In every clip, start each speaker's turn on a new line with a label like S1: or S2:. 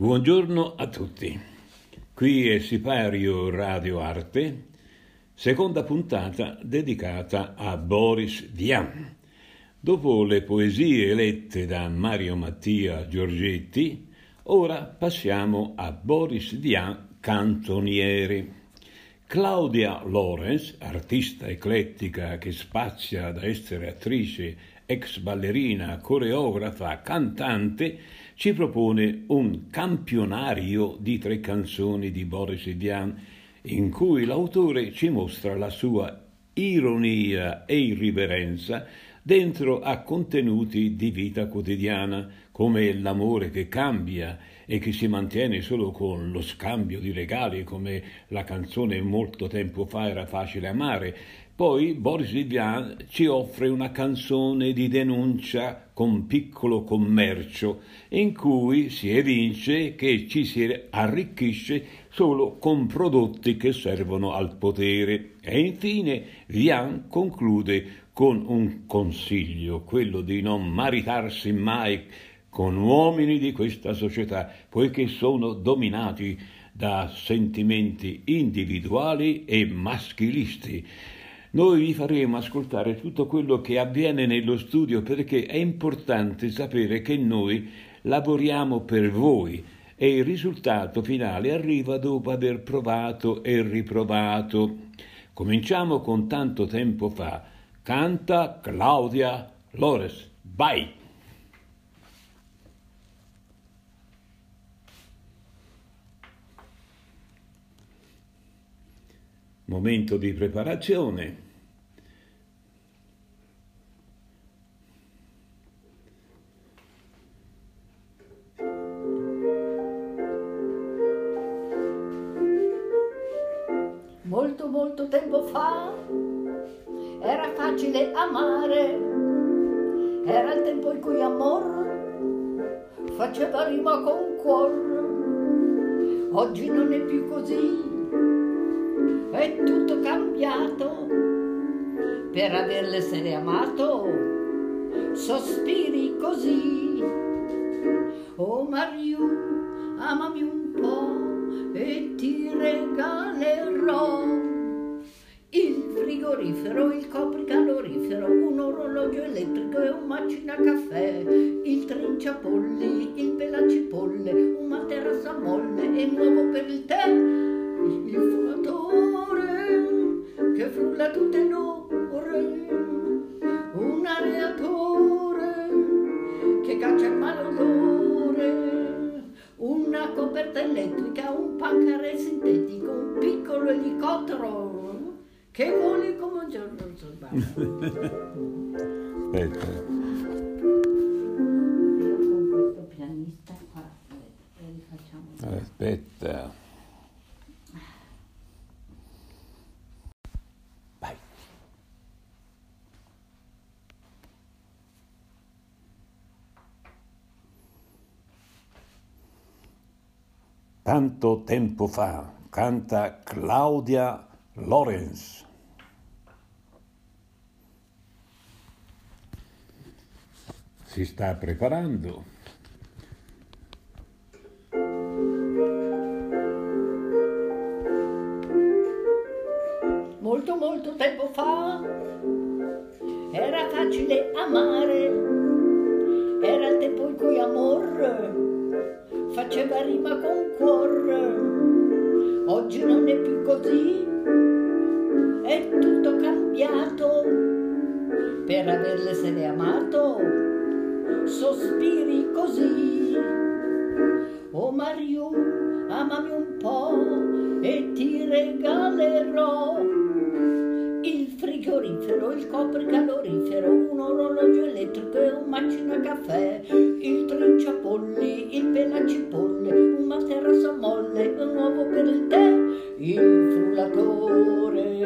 S1: Buongiorno a tutti. Qui è Sipario Radio Arte, seconda puntata dedicata a Boris Vian. Dopo le poesie lette da Mario Mattia Giorgetti, ora passiamo a Boris Vian cantoniere. Claudia Lorenz, artista eclettica che spazia da essere attrice, ex ballerina, coreografa, cantante, ci propone un campionario di tre canzoni di Boris Vian in cui l'autore ci mostra la sua ironia e irriverenza dentro a contenuti di vita quotidiana, come l'amore che cambia e che si mantiene solo con lo scambio di regali, come la canzone molto tempo fa era facile amare. Poi Boris Vivian ci offre una canzone di denuncia con piccolo commercio, in cui si evince che ci si arricchisce solo con prodotti che servono al potere. E infine Vian conclude con un consiglio, quello di non maritarsi mai con uomini di questa società, poiché sono dominati da sentimenti individuali e maschilisti. Noi vi faremo ascoltare tutto quello che avviene nello studio perché è importante sapere che noi lavoriamo per voi e il risultato finale arriva dopo aver provato e riprovato. Cominciamo con tanto tempo fa Canta Claudia Lores. Vai! Momento di preparazione.
S2: Molto molto tempo fa era facile amare, era il tempo in cui amor faceva rima con cuor. Oggi non è più così, è tutto cambiato. Per averle amato, sospiri così. Oh Mariù, amami un po' e ti regalerò il frigorifero, il copricalorifero, un orologio elettrico e un macina caffè, il trinciapolli, il pelacipolle, un materasso a molle e nuovo per il tè, giorno soldato.
S1: Aspetta.
S2: Con questo pianista qua, e rifacciamo.
S1: Aspetta. Vai. Tanto tempo fa canta Claudia Lorenz. Si sta preparando.
S2: Molto molto tempo fa era facile amare, era il tempo in cui amor faceva rima con cuor. Oggi non è più così, è tutto cambiato per averle se ne amato sospiri così. Oh Mario, amami un po' e ti regalerò il frigorifero, il copricalorifero, un orologio elettrico e un macina caffè, il trinciapolli, il pelacipolle, un materasso a molle, un uovo per il tè, il frullatore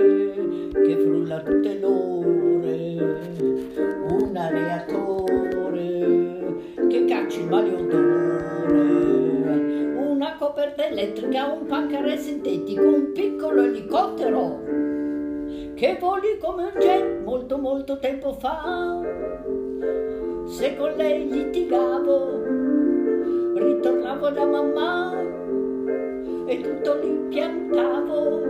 S2: che frulla tutte le ore, un areatore che caccia il maliodore, una coperta elettrica, un pancare sintetico, un piccolo elicottero che voli come un jet molto molto tempo fa. Se con lei litigavo, ritornavo tornavo da mamma e tutto lì piantavo.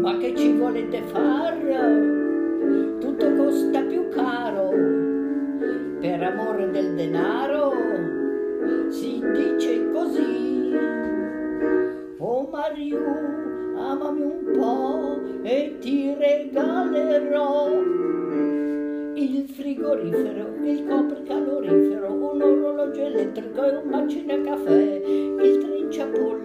S2: Ma che ci volete fare? Tutto costa più caro. Per amore del denaro si dice così. Oh Mario, amami un po' e ti regalerò il frigorifero, il copricalorifero, un orologio elettrico e un macina caffè, il trinciapolli,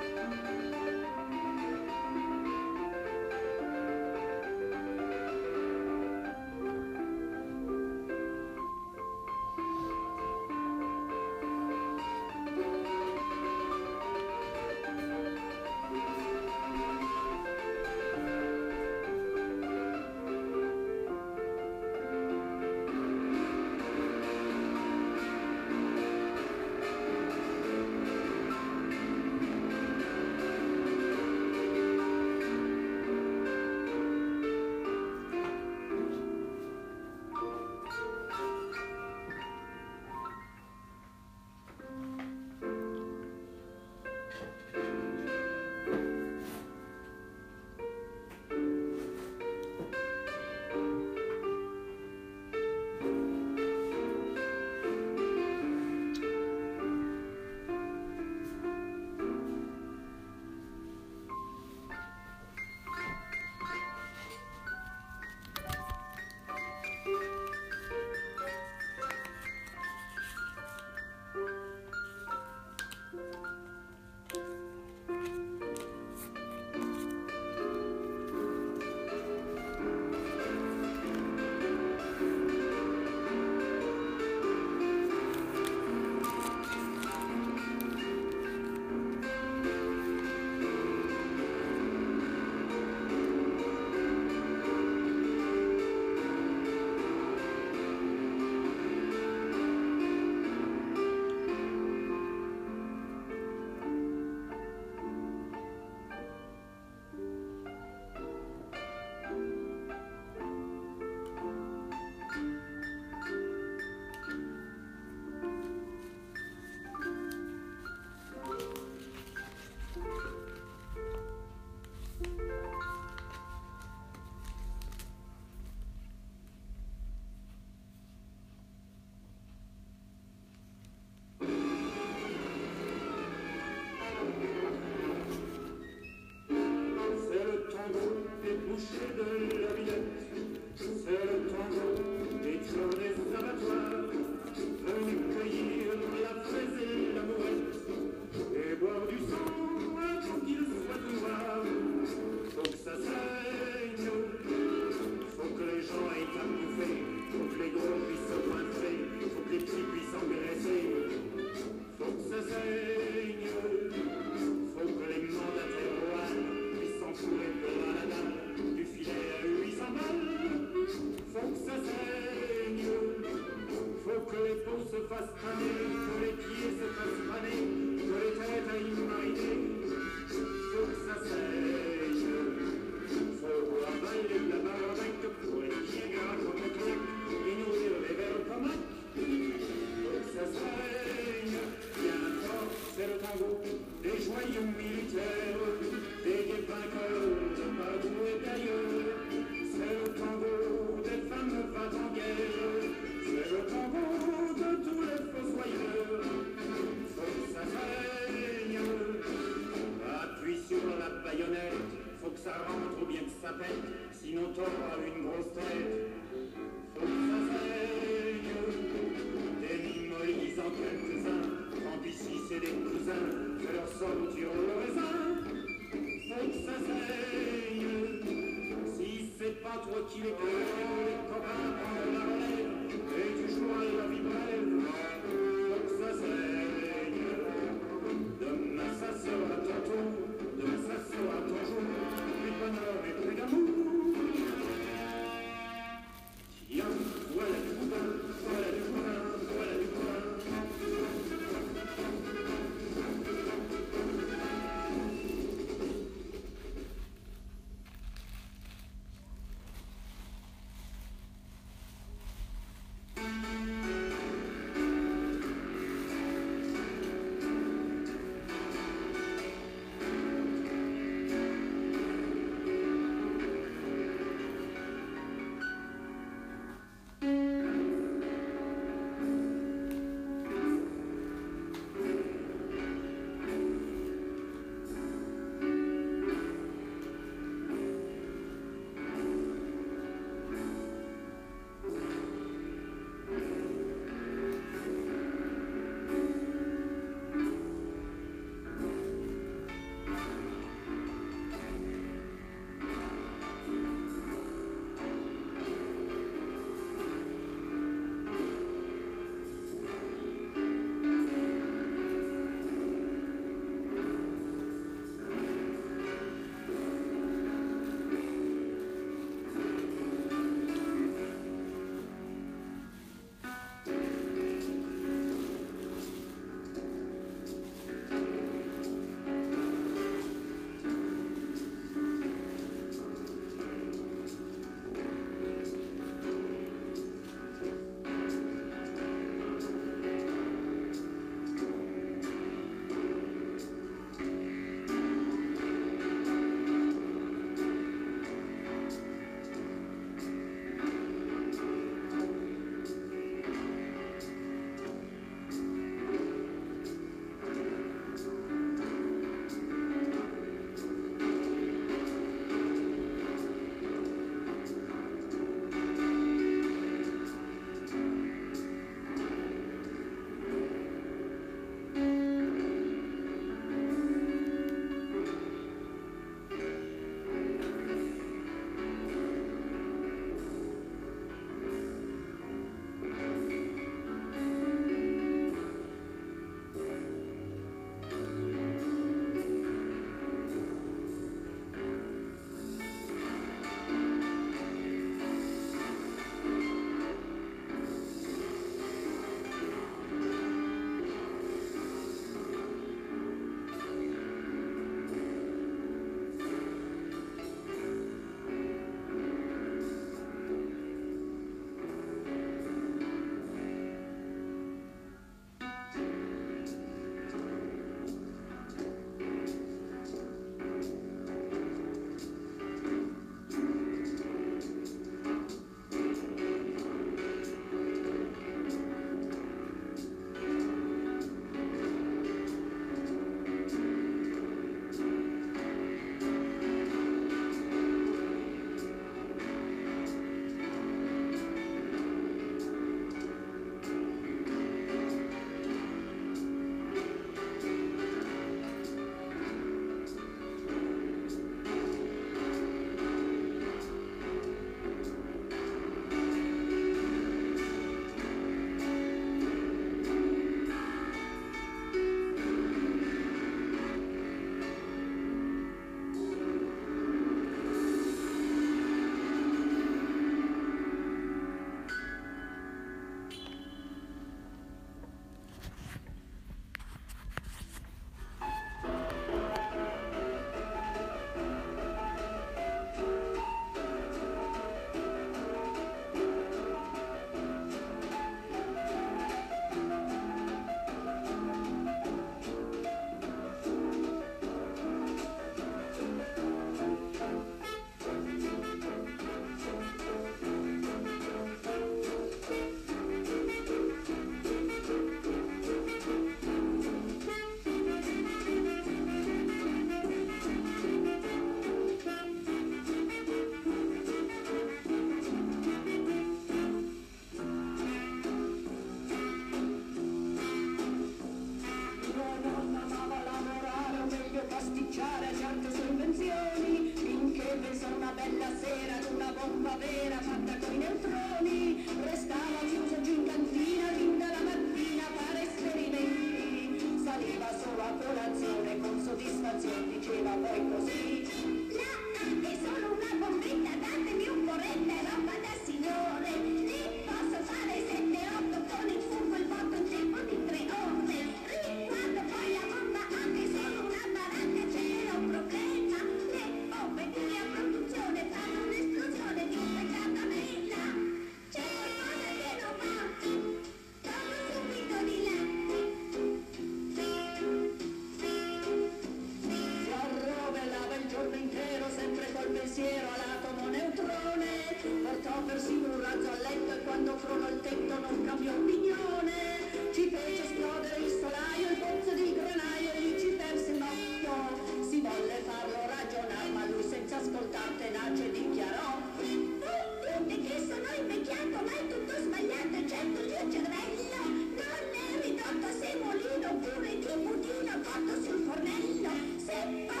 S3: semolino, oppure di budino cotto sul fornello.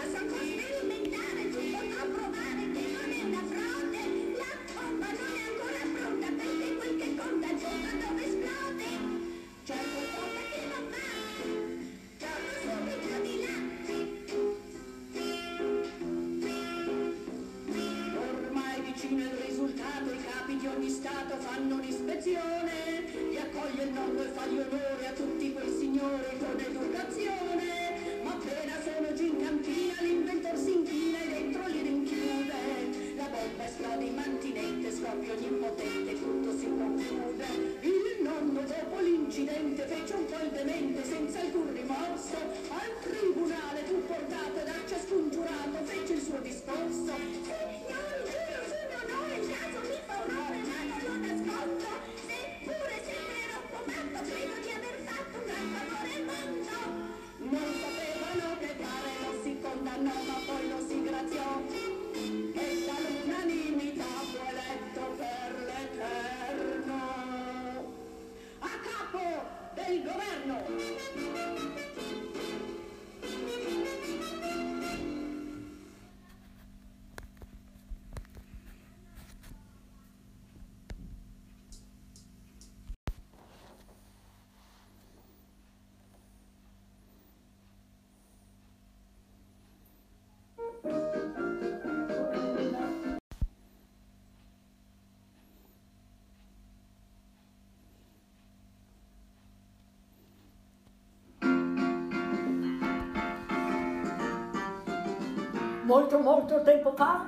S2: Molto molto tempo fa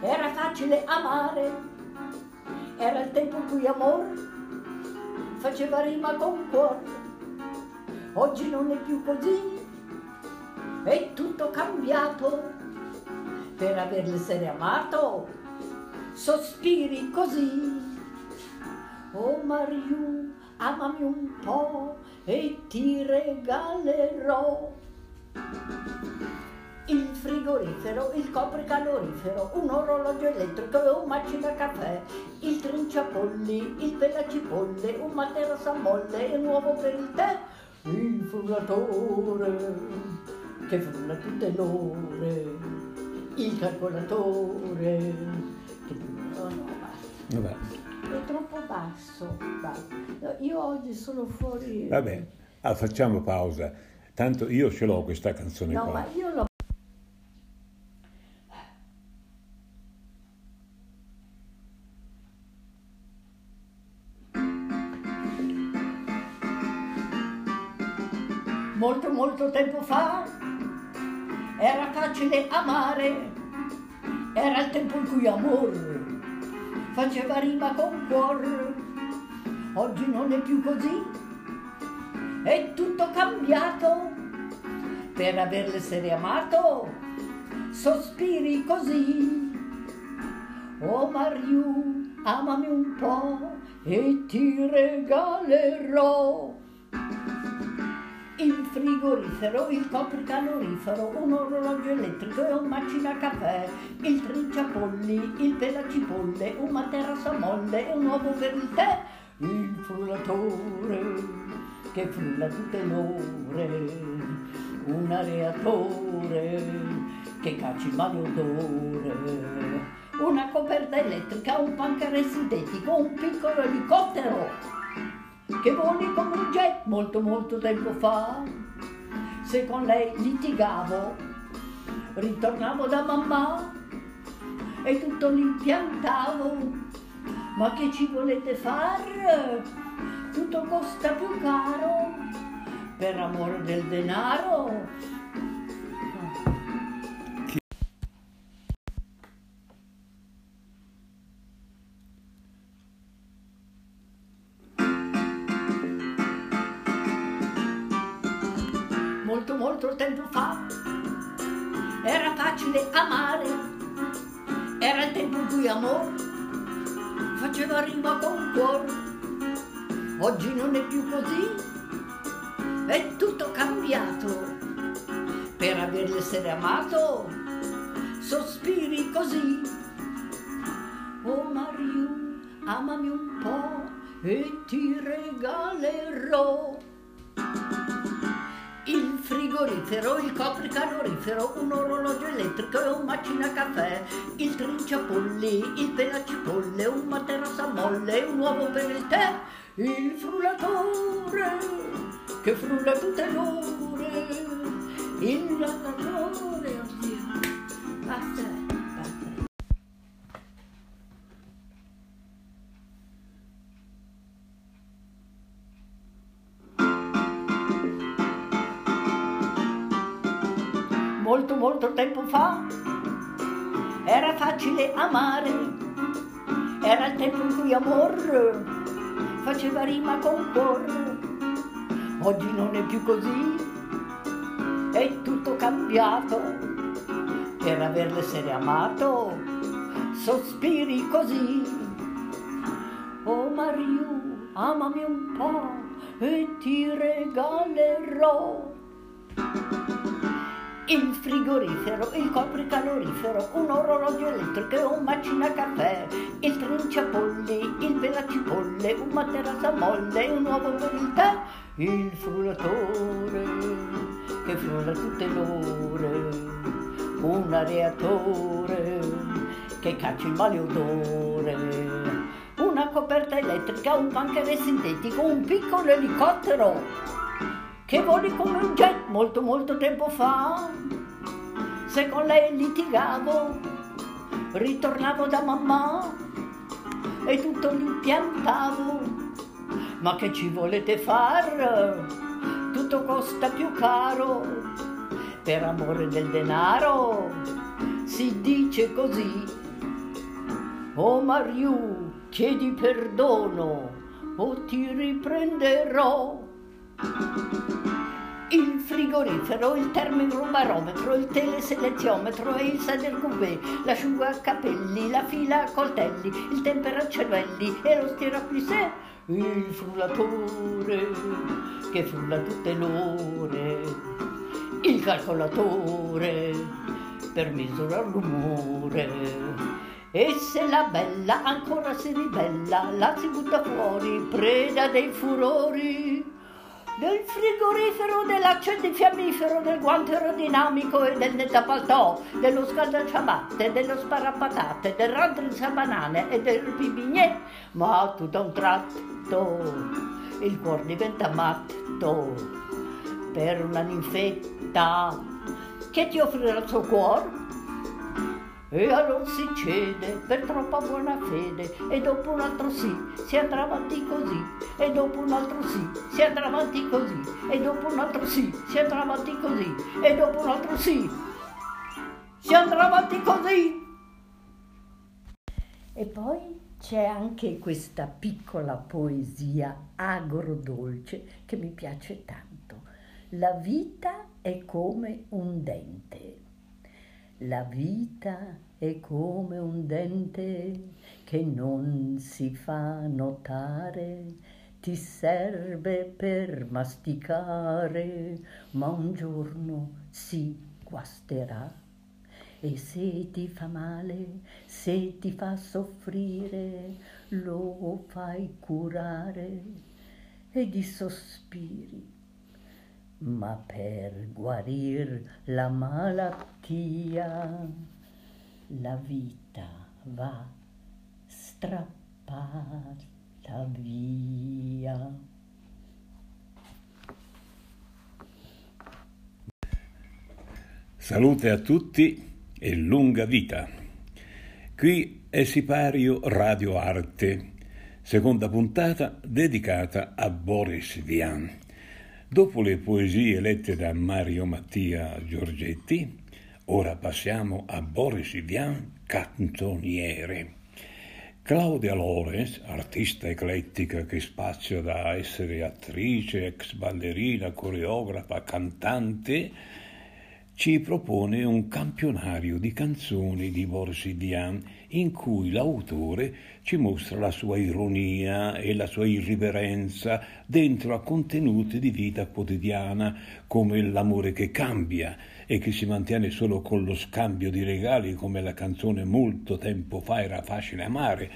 S2: era facile amare, era il tempo in cui amore faceva rima con cuore. Oggi non è più così, è tutto cambiato. Per aver l'essere amato, sospiri così. Oh Mariù, amami un po' e ti regalerò il frigorifero, il copricalorifero, un orologio elettrico e un macina caffè, il trinciapolli, il pelacipolle, un materasso a molle e un uovo per il tè, il frullatore che frulla tutte le ore, il calcolatore che no, no.
S1: Vabbè,
S2: È troppo basso, basta. Io oggi sono fuori.
S1: vabbè. Ah, facciamo pausa. Tanto io ce l'ho questa canzone
S2: No,
S1: qua.
S2: Facile amare, era il tempo in cui amore faceva rima con cuore. Oggi non è più così, è tutto cambiato. Per aver l'essere amato, sospiri così. Oh Mariù, amami un po' e ti regalerò il frigorifero, il copricalorifero, un orologio elettrico e un macina caffè, il trinciapolli, il pelacipolle, un materasso molle e un uovo per il tè, il frullatore che frulla tutte le ore, un areatore che caccia il maleodore, una coperta elettrica, un panca sintetico, un piccolo elicottero che voli come un jet molto molto tempo fa. Se con lei litigavo, ritornavo da mamma e tutto l'impiantavo. Ma che ci volete fare? Tutto costa più caro per amore del denaro. Ti regalerò. Il frigorifero, il copricalorifero, un orologio elettrico e un macina caffè, il trinciapolli, il pelacipolle, un materasso a molle, un uovo per il tè, il frullatore che frulla tutte le ore, il lattatore, oddio, basta. Molto molto tempo fa era facile amare, era il tempo in cui amor faceva rima con cuore. Oggi non è più così, è tutto cambiato. Per aver l'essere amato, sospiri così. Oh Mariù, amami un po' e ti regalerò frigorifero, il copricalorifero, un orologio elettrico un macina caffè, il trinciapolli, il pelacipolle, un materasso molle, un uovo per il tè, il frullatore che frulla tutte le ore, un areatore che caccia il maleodore, una coperta elettrica, un panchere sintetico, un piccolo elicottero che voli come un jet molto molto tempo fa. Se con lei litigavo, ritornavo da mamma e tutto l'impiantavo. Ma che ci volete far? Tutto costa più caro. Per amore del denaro si dice così. Oh Mariù, chiedi perdono o ti riprenderò il frigorifero, il termobrometro, il teleseleziometro e il sadercouvé, l'asciugacapelli, la fila a coltelli, il temperacelli e lo stiraplisè, il frullatore che frulla tutte le ore, il calcolatore per misurare l'umore. E se la bella ancora si ribella, la si butta fuori, preda dei furori del frigorifero, dell'accendifiammifero, del guanto aerodinamico e del nettapaltò, dello scaldaciabatte, dello sparapatate, del randrinsabanane e del pibignè, ma tutto a un tratto il cuore diventa matto per una ninfetta che ti offrirà il suo cuore e allora si cede per troppa buona fede e dopo un altro sì, si andrà avanti così e dopo un altro sì, si andrà avanti così e dopo un altro sì, si andrà avanti così e dopo un altro sì, si andrà avanti così. E poi c'è anche questa piccola poesia agrodolce che mi piace tanto. La vita è come un dente la vita è come un dente che non si fa notare, ti serve per masticare, ma un giorno si guasterà. E se ti fa male, se ti fa soffrire, lo fai curare e di sospiri ma per guarir la malattia la vita va strappata via.
S1: Salute a tutti e lunga vita. Qui è Sipario Radio Arte, seconda puntata dedicata a Boris Vian. Dopo le poesie lette da Mario Mattia Giorgetti, ora passiamo a Boris Vian, cantoniere. Claudia Lorenz, artista eclettica che spazia da essere attrice, ex ballerina, coreografa, cantante, ci propone un campionario di canzoni di Boris Vian in cui l'autore ci mostra la sua ironia e la sua irriverenza dentro a contenuti di vita quotidiana come l'amore che cambia e che si mantiene solo con lo scambio di regali come la canzone molto tempo fa era facile amare.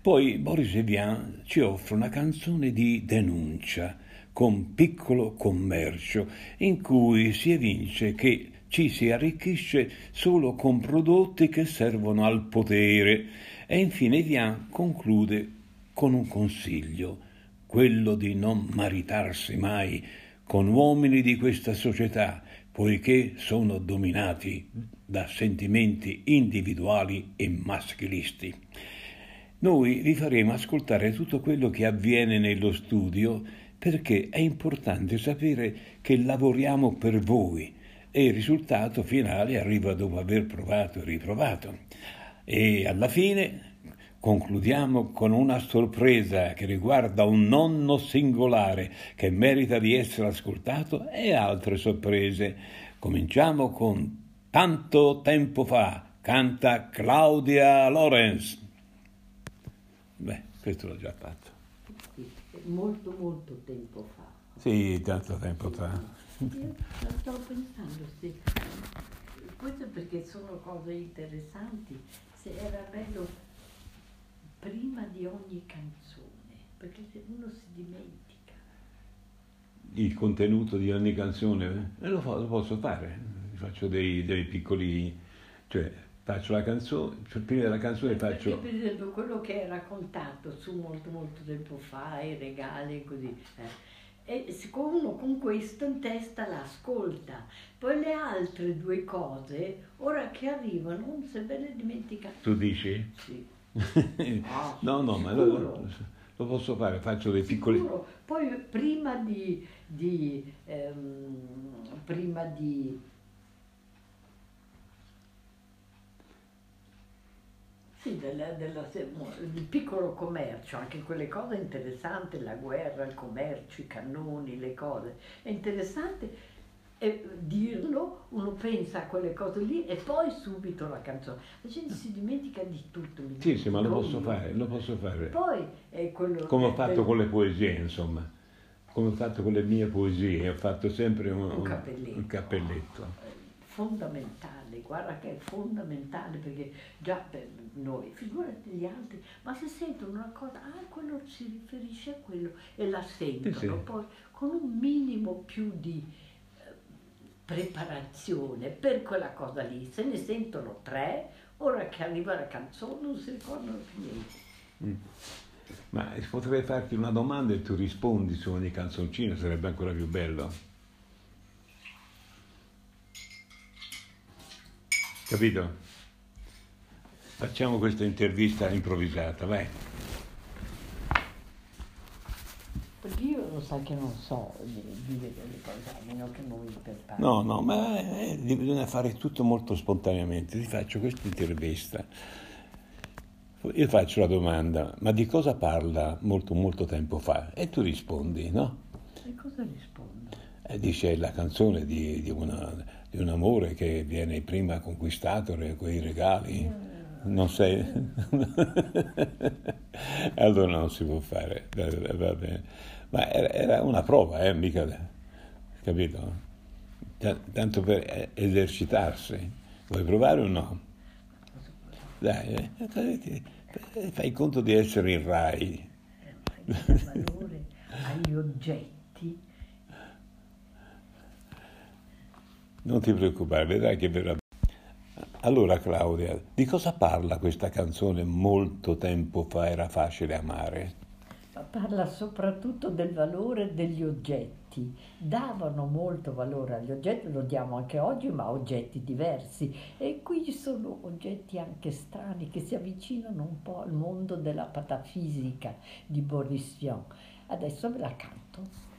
S1: Poi Boris Vian ci offre una canzone di denuncia con piccolo commercio in cui si evince che ci si arricchisce solo con prodotti che servono al potere e infine Vian conclude con un consiglio, quello di non maritarsi mai con uomini di questa società, poiché sono dominati da sentimenti individuali e maschilisti. Noi vi faremo ascoltare tutto quello che avviene nello studio perché è importante sapere che lavoriamo per voi e il risultato finale arriva dopo aver provato e riprovato. E alla fine concludiamo con una sorpresa che riguarda un nonno singolare che merita di essere ascoltato e altre sorprese. Cominciamo con Tanto tempo fa, canta Claudia Lorenz. Beh, questo l'ho già fatto.
S2: Molto molto tempo fa.
S1: Sì, tanto tempo fa.
S2: Io stavo pensando, se, questo perché sono cose interessanti, se era bello prima di ogni canzone, perché se uno si dimentica.
S1: Il contenuto di ogni canzone, eh, lo, lo posso fare, faccio dei, dei piccoli, cioè faccio la canzone, cioè, prima della canzone
S2: Perché
S1: faccio...
S2: per esempio quello che è raccontato su molto molto tempo fa, i regali e così, eh, e siccome uno con questo in testa l'ascolta, poi le altre due cose, ora che arrivano, non se ve le dimentica.
S1: Tu dici?
S2: Sì.
S1: no, no, ma lo, lo posso fare, faccio dei piccoli...
S2: Sicuro. Poi prima di, di, ehm, prima di sì, della- della- del piccolo commercio, anche quelle cose interessanti, la guerra, il commercio, i cannoni, le cose. È interessante eh, dirlo, uno pensa a quelle cose lì e poi subito la canzone. La gente si dimentica di tutto. mi
S1: Sì, sì, ma lo posso fare, lo posso fare.
S2: Poi è quello
S1: Come ho
S2: del-
S1: fatto con le poesie, insomma. Come ho fatto con le mie poesie, ho fatto sempre un,
S2: Un cappelletto.
S1: un cappelletto.
S2: Fondamentale, guarda che è fondamentale perché già per noi, figurati gli altri, ma se sentono una cosa, ah quello si riferisce a quello e la sentono,
S1: Sì, sì.
S2: poi con un minimo più di eh, preparazione per quella cosa lì, se ne sentono tre, ora che arriva la canzone non si ricordano più niente.
S1: Ma potrei farti una domanda e tu rispondi su ogni canzoncina, sarebbe ancora più bello. Capito? Facciamo questa intervista improvvisata, vai.
S2: Perché io lo sai che non so di- dire delle cose, a meno che non mi preparo.
S1: No, no, ma eh, bisogna fare tutto molto spontaneamente. Ti faccio questa intervista. Io faccio la domanda, ma di cosa parla molto molto tempo fa? E tu rispondi, no?
S2: E cosa rispondo?
S1: E dice la canzone di, di una- di un amore che viene prima conquistato con quei regali. Non sei... allora non si può fare. Ma era, una prova, eh, mica... Capito? Ta- Tanto per eh, esercitarsi. Vuoi provare o no? Dai, eh, eh, fai conto di essere in Rai.
S2: dai valore agli oggetti
S1: Non ti preoccupare, vedrai che verrà. Allora Claudia, di cosa parla questa canzone Molto tempo fa era facile amare?
S2: Parla soprattutto del valore degli oggetti. Davano molto valore agli oggetti, lo diamo anche oggi, ma oggetti diversi. E qui ci sono oggetti anche strani che si avvicinano un po' al mondo della patafisica di Boris Vian. Adesso ve la canto.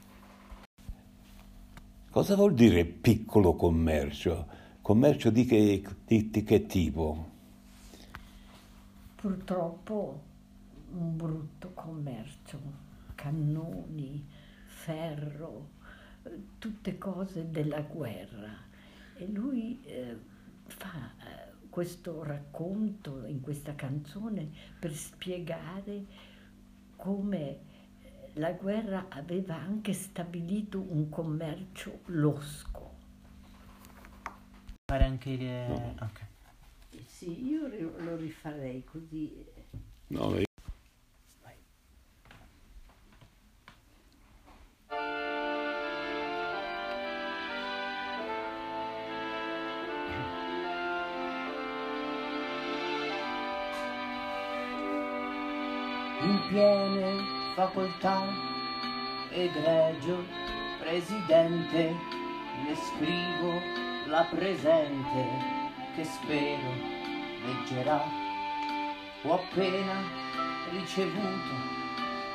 S1: Cosa vuol dire piccolo commercio? Commercio di che, di, di che tipo?
S2: Purtroppo un brutto commercio, cannoni, ferro, tutte cose della guerra. E lui eh, fa eh, questo racconto in questa canzone per spiegare come la guerra aveva anche stabilito un commercio losco.
S4: Fare anche il...
S1: No.
S4: Ok.
S2: Sì, io lo rifarei così.
S1: No, io-
S4: in piene facoltà, egregio presidente, le scrivo la presente che spero leggerà. Ho appena ricevuto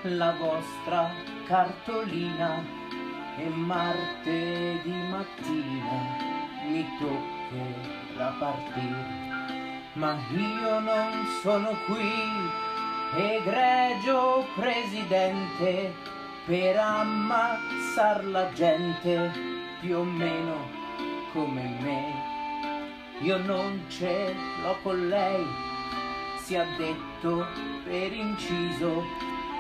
S4: la vostra cartolina e martedì mattina mi toccherà partire. Ma io non sono qui, egregio presidente, per ammazzar la gente più o meno come me. Io non ce l'ho con lei, sia detto per inciso,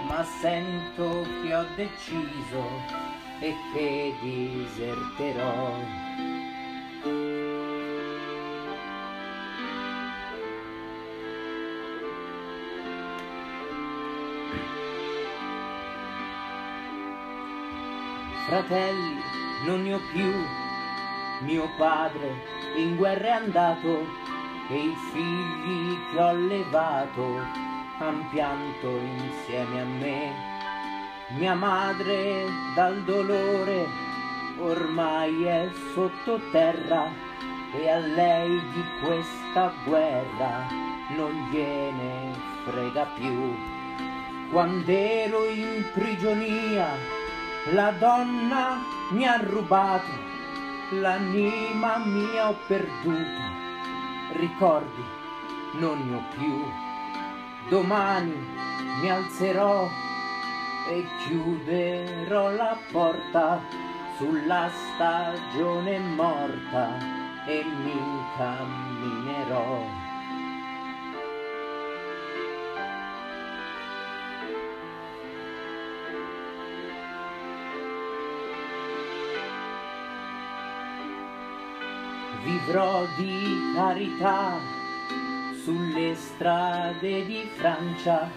S4: ma sento che ho deciso e che diserterò. Fratelli, non ne ho più, mio padre in guerra è andato e i figli che ho allevato han pianto insieme a me. Mia madre dal dolore ormai è sottoterra e a lei di questa guerra non gliene frega più. Quando ero in prigionia la donna mi ha rubato, l'anima mia ho perduta, ricordi non ne ho più. Domani mi alzerò e chiuderò la porta sulla stagione morta e mi incamminerò. Vivrò di carità sulle strade di Francia,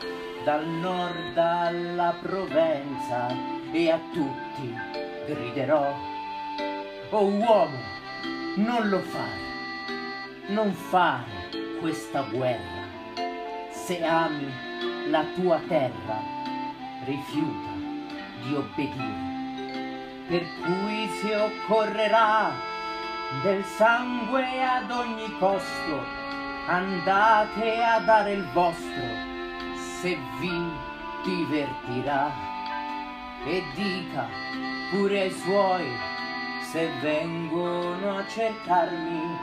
S4: dal nord alla Provenza e a tutti griderò. Oh uomo, non lo fare, non fare questa guerra. Se ami la tua terra, rifiuta di obbedire. Per cui se occorrerà del sangue ad ogni costo, andate a dare il vostro, se vi divertirà. E dica pure ai suoi, se vengono a cercarmi,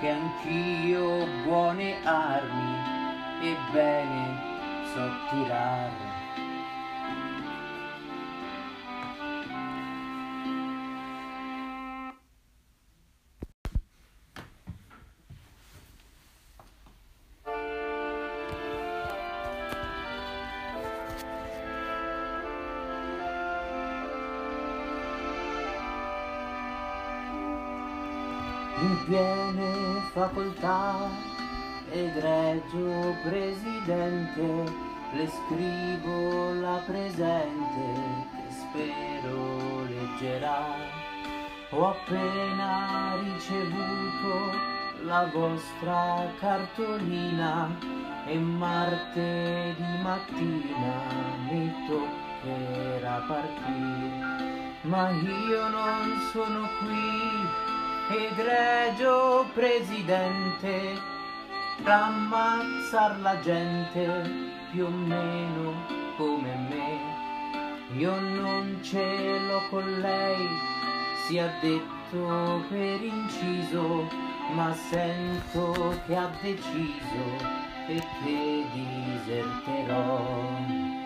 S4: che anch'io buone armi e bene so tirare. Facoltà, egregio presidente, le scrivo la presente che spero leggerà. Ho appena ricevuto la vostra cartolina e martedì mattina mi toccherà partire. Ma io non sono qui, egregio presidente, ammazzar la gente più o meno come me. Io non ce l'ho con lei, sia detto per inciso, ma sento che ha deciso e che diserterò.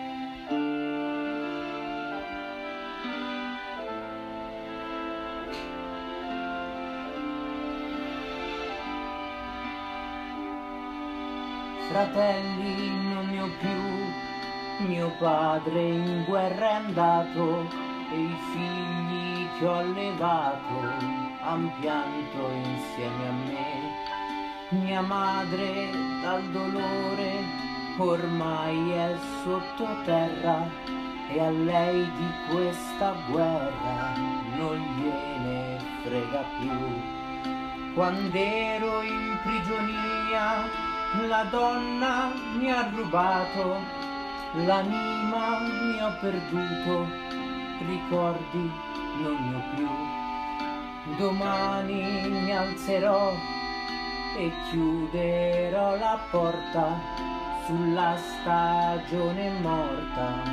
S4: Fratelli non ne ho più, mio padre in guerra è andato e i figli che ho allevato han pianto insieme a me. Mia madre dal dolore ormai è sottoterra e a lei di questa guerra non gliene frega più. Quando ero in prigionia la donna mi ha rubato, l'anima mi ho perduto, ricordi non ne ho più. Domani mi alzerò e chiuderò la porta sulla stagione morta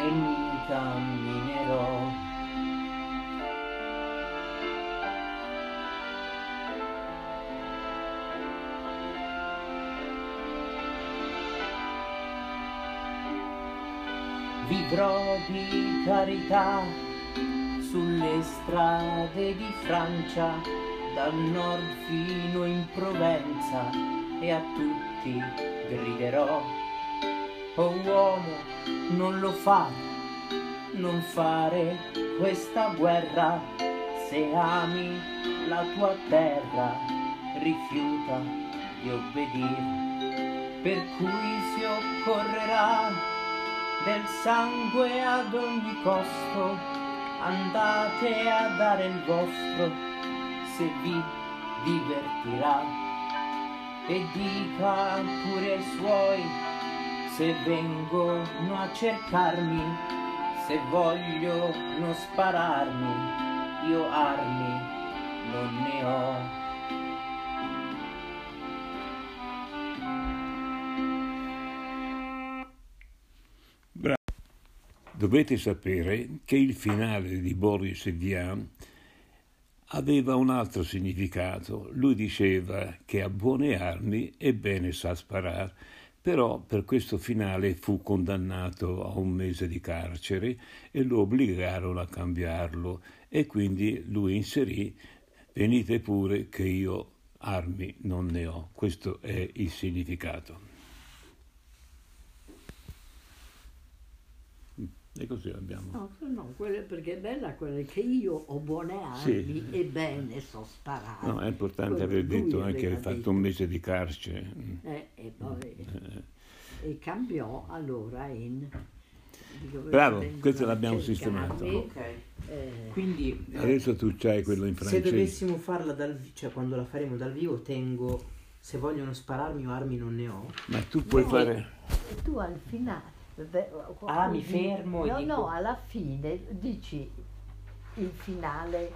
S4: e mi camminerò. Vivrò di carità sulle strade di Francia, dal nord fino in Provenza e a tutti griderò. Oh uomo, non lo fare, non fare questa guerra, se ami la tua terra, rifiuta di obbedire, per cui si occorrerà del sangue ad ogni costo, andate a dare il vostro se vi divertirà. E dica pure ai suoi se vengono a cercarmi, se vogliono spararmi, io armi non ne ho.
S1: Dovete sapere che il finale di Boris Vian aveva un altro significato. Lui diceva che ha buone armi e bene sa sparare, però per questo finale fu condannato a un mese di carcere e lo obbligarono a cambiarlo e quindi lui inserì venite pure che io armi non ne ho. Questo è il significato. E così abbiamo.
S2: No, no, quelle- perché è bella quella che io ho buone armi
S1: Sì.
S2: e bene so sparare.
S1: No, è importante
S2: Quello
S1: aver detto anche
S2: aveva
S1: hai fatto
S2: detto.
S1: un mese di carcere.
S2: Eh, e poi e cambiò allora in
S1: Bravo, questo l'abbiamo
S2: cercarmi,
S1: sistemato.
S4: Ok.
S2: eh,
S4: Quindi eh,
S1: Adesso tu c'hai quello in
S4: se
S1: francese.
S4: dovessimo farla dal cioè quando la faremo dal vivo tengo se vogliono spararmi o armi non ne ho.
S1: Ma tu puoi
S2: No.
S1: fare...
S2: e tu al finale
S4: Ah, mi fermo
S2: no,
S4: dico-
S2: no, alla fine dici il finale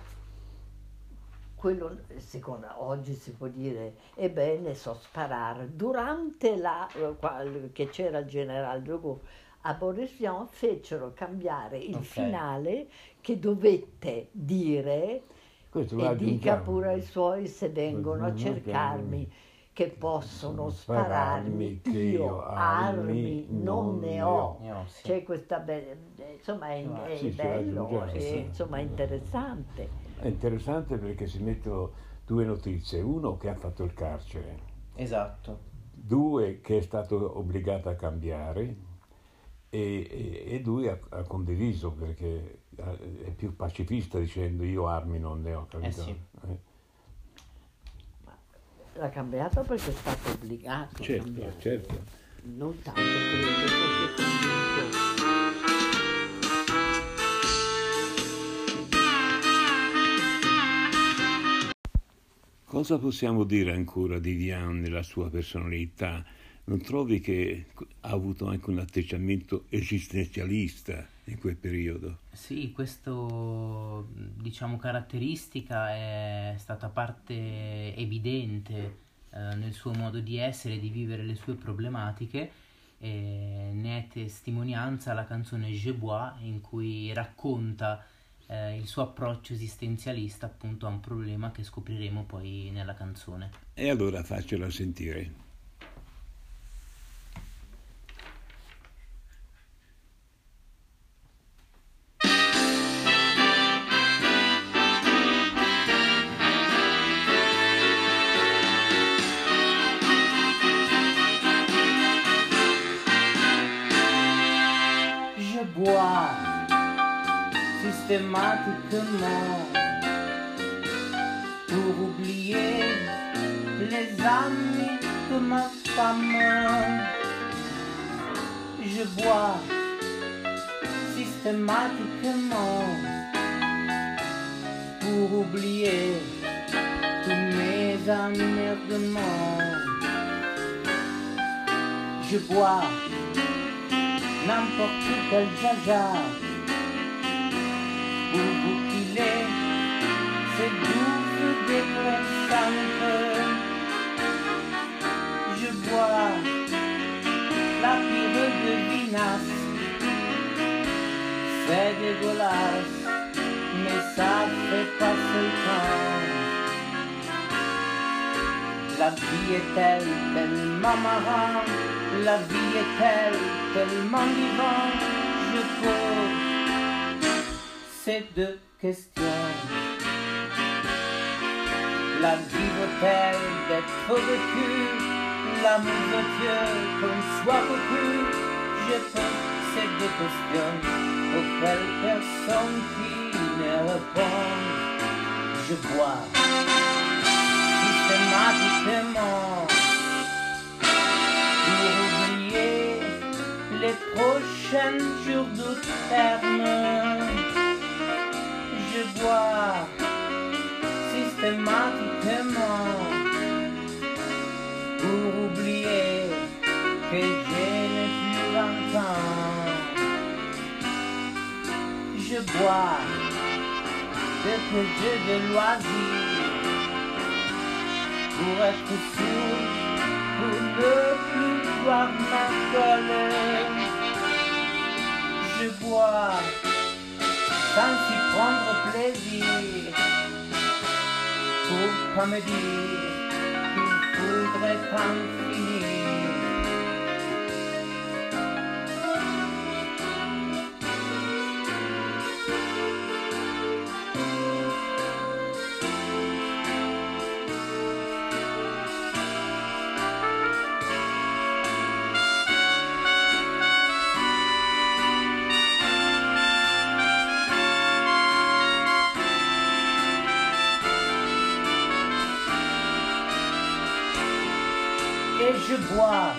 S2: quello secondo oggi si può dire ebbene so sparare. Durante la eh, che c'era il generale Gaulle a Boris Vian fecero cambiare il
S4: Ok.
S2: finale che dovette dire
S1: Questo
S2: e dica pure ai suoi se vengono a cercarmi che possono
S1: Spararmi, che
S2: io armi non ne ho. C'è questa be- insomma è,
S4: Ah,
S2: è
S1: sì,
S2: bello, è, insomma interessante.
S1: È interessante perché si mettono due notizie. Uno che ha fatto il carcere,
S4: Esatto.
S1: due che è stato obbligato a cambiare e, e- e lui ha, ha condiviso perché eh, è più pacifista dicendo io armi non ne ho, capito?
S4: sì.
S1: Eh,
S2: l'ha cambiato perché è stato obbligato.
S1: Certo,
S2: cambiato.
S1: certo.
S2: Non tanto perché fosse convinto.
S1: Cosa possiamo dire ancora di Diane della sua personalità? Non trovi che ha avuto anche un atteggiamento esistenzialista in quel periodo?
S4: Sì, questa diciamo, caratteristica è stata parte evidente eh, nel suo modo di essere di vivere le sue problematiche. E ne è testimonianza la canzone Je Bois in cui racconta eh, il suo approccio esistenzialista appunto a un problema che scopriremo poi nella canzone.
S1: E allora faccela sentire.
S4: Systématiquement pour oublier les amis de ma femme. Je bois systématiquement pour oublier tous mes emmerdements. Je bois n'importe quel jaja pour vous filer ces douces dépressantes. Je bois la pire de vinasse, c'est dégueulasse, mais ça fait passer le temps. La vie est-elle tellement marrante, la vie est-elle tellement vivante, je pose ces deux questions. La vie vaut-elle d'être vécue, l'amour Dieu qu'on soit vécu, je pose ces deux questions auxquelles personne qui ne répond. Je bois systématiquement pour oublier les prochains jours de terme. Je bois systématiquement pour oublier que je n'ai plus longtemps. Je bois dès que j'ai de loisirs pour être sûr, pour ne plus voir ma colère. Je bois sans y prendre plaisir, pour pas me dire qu'il faudrait en finir. Et je bois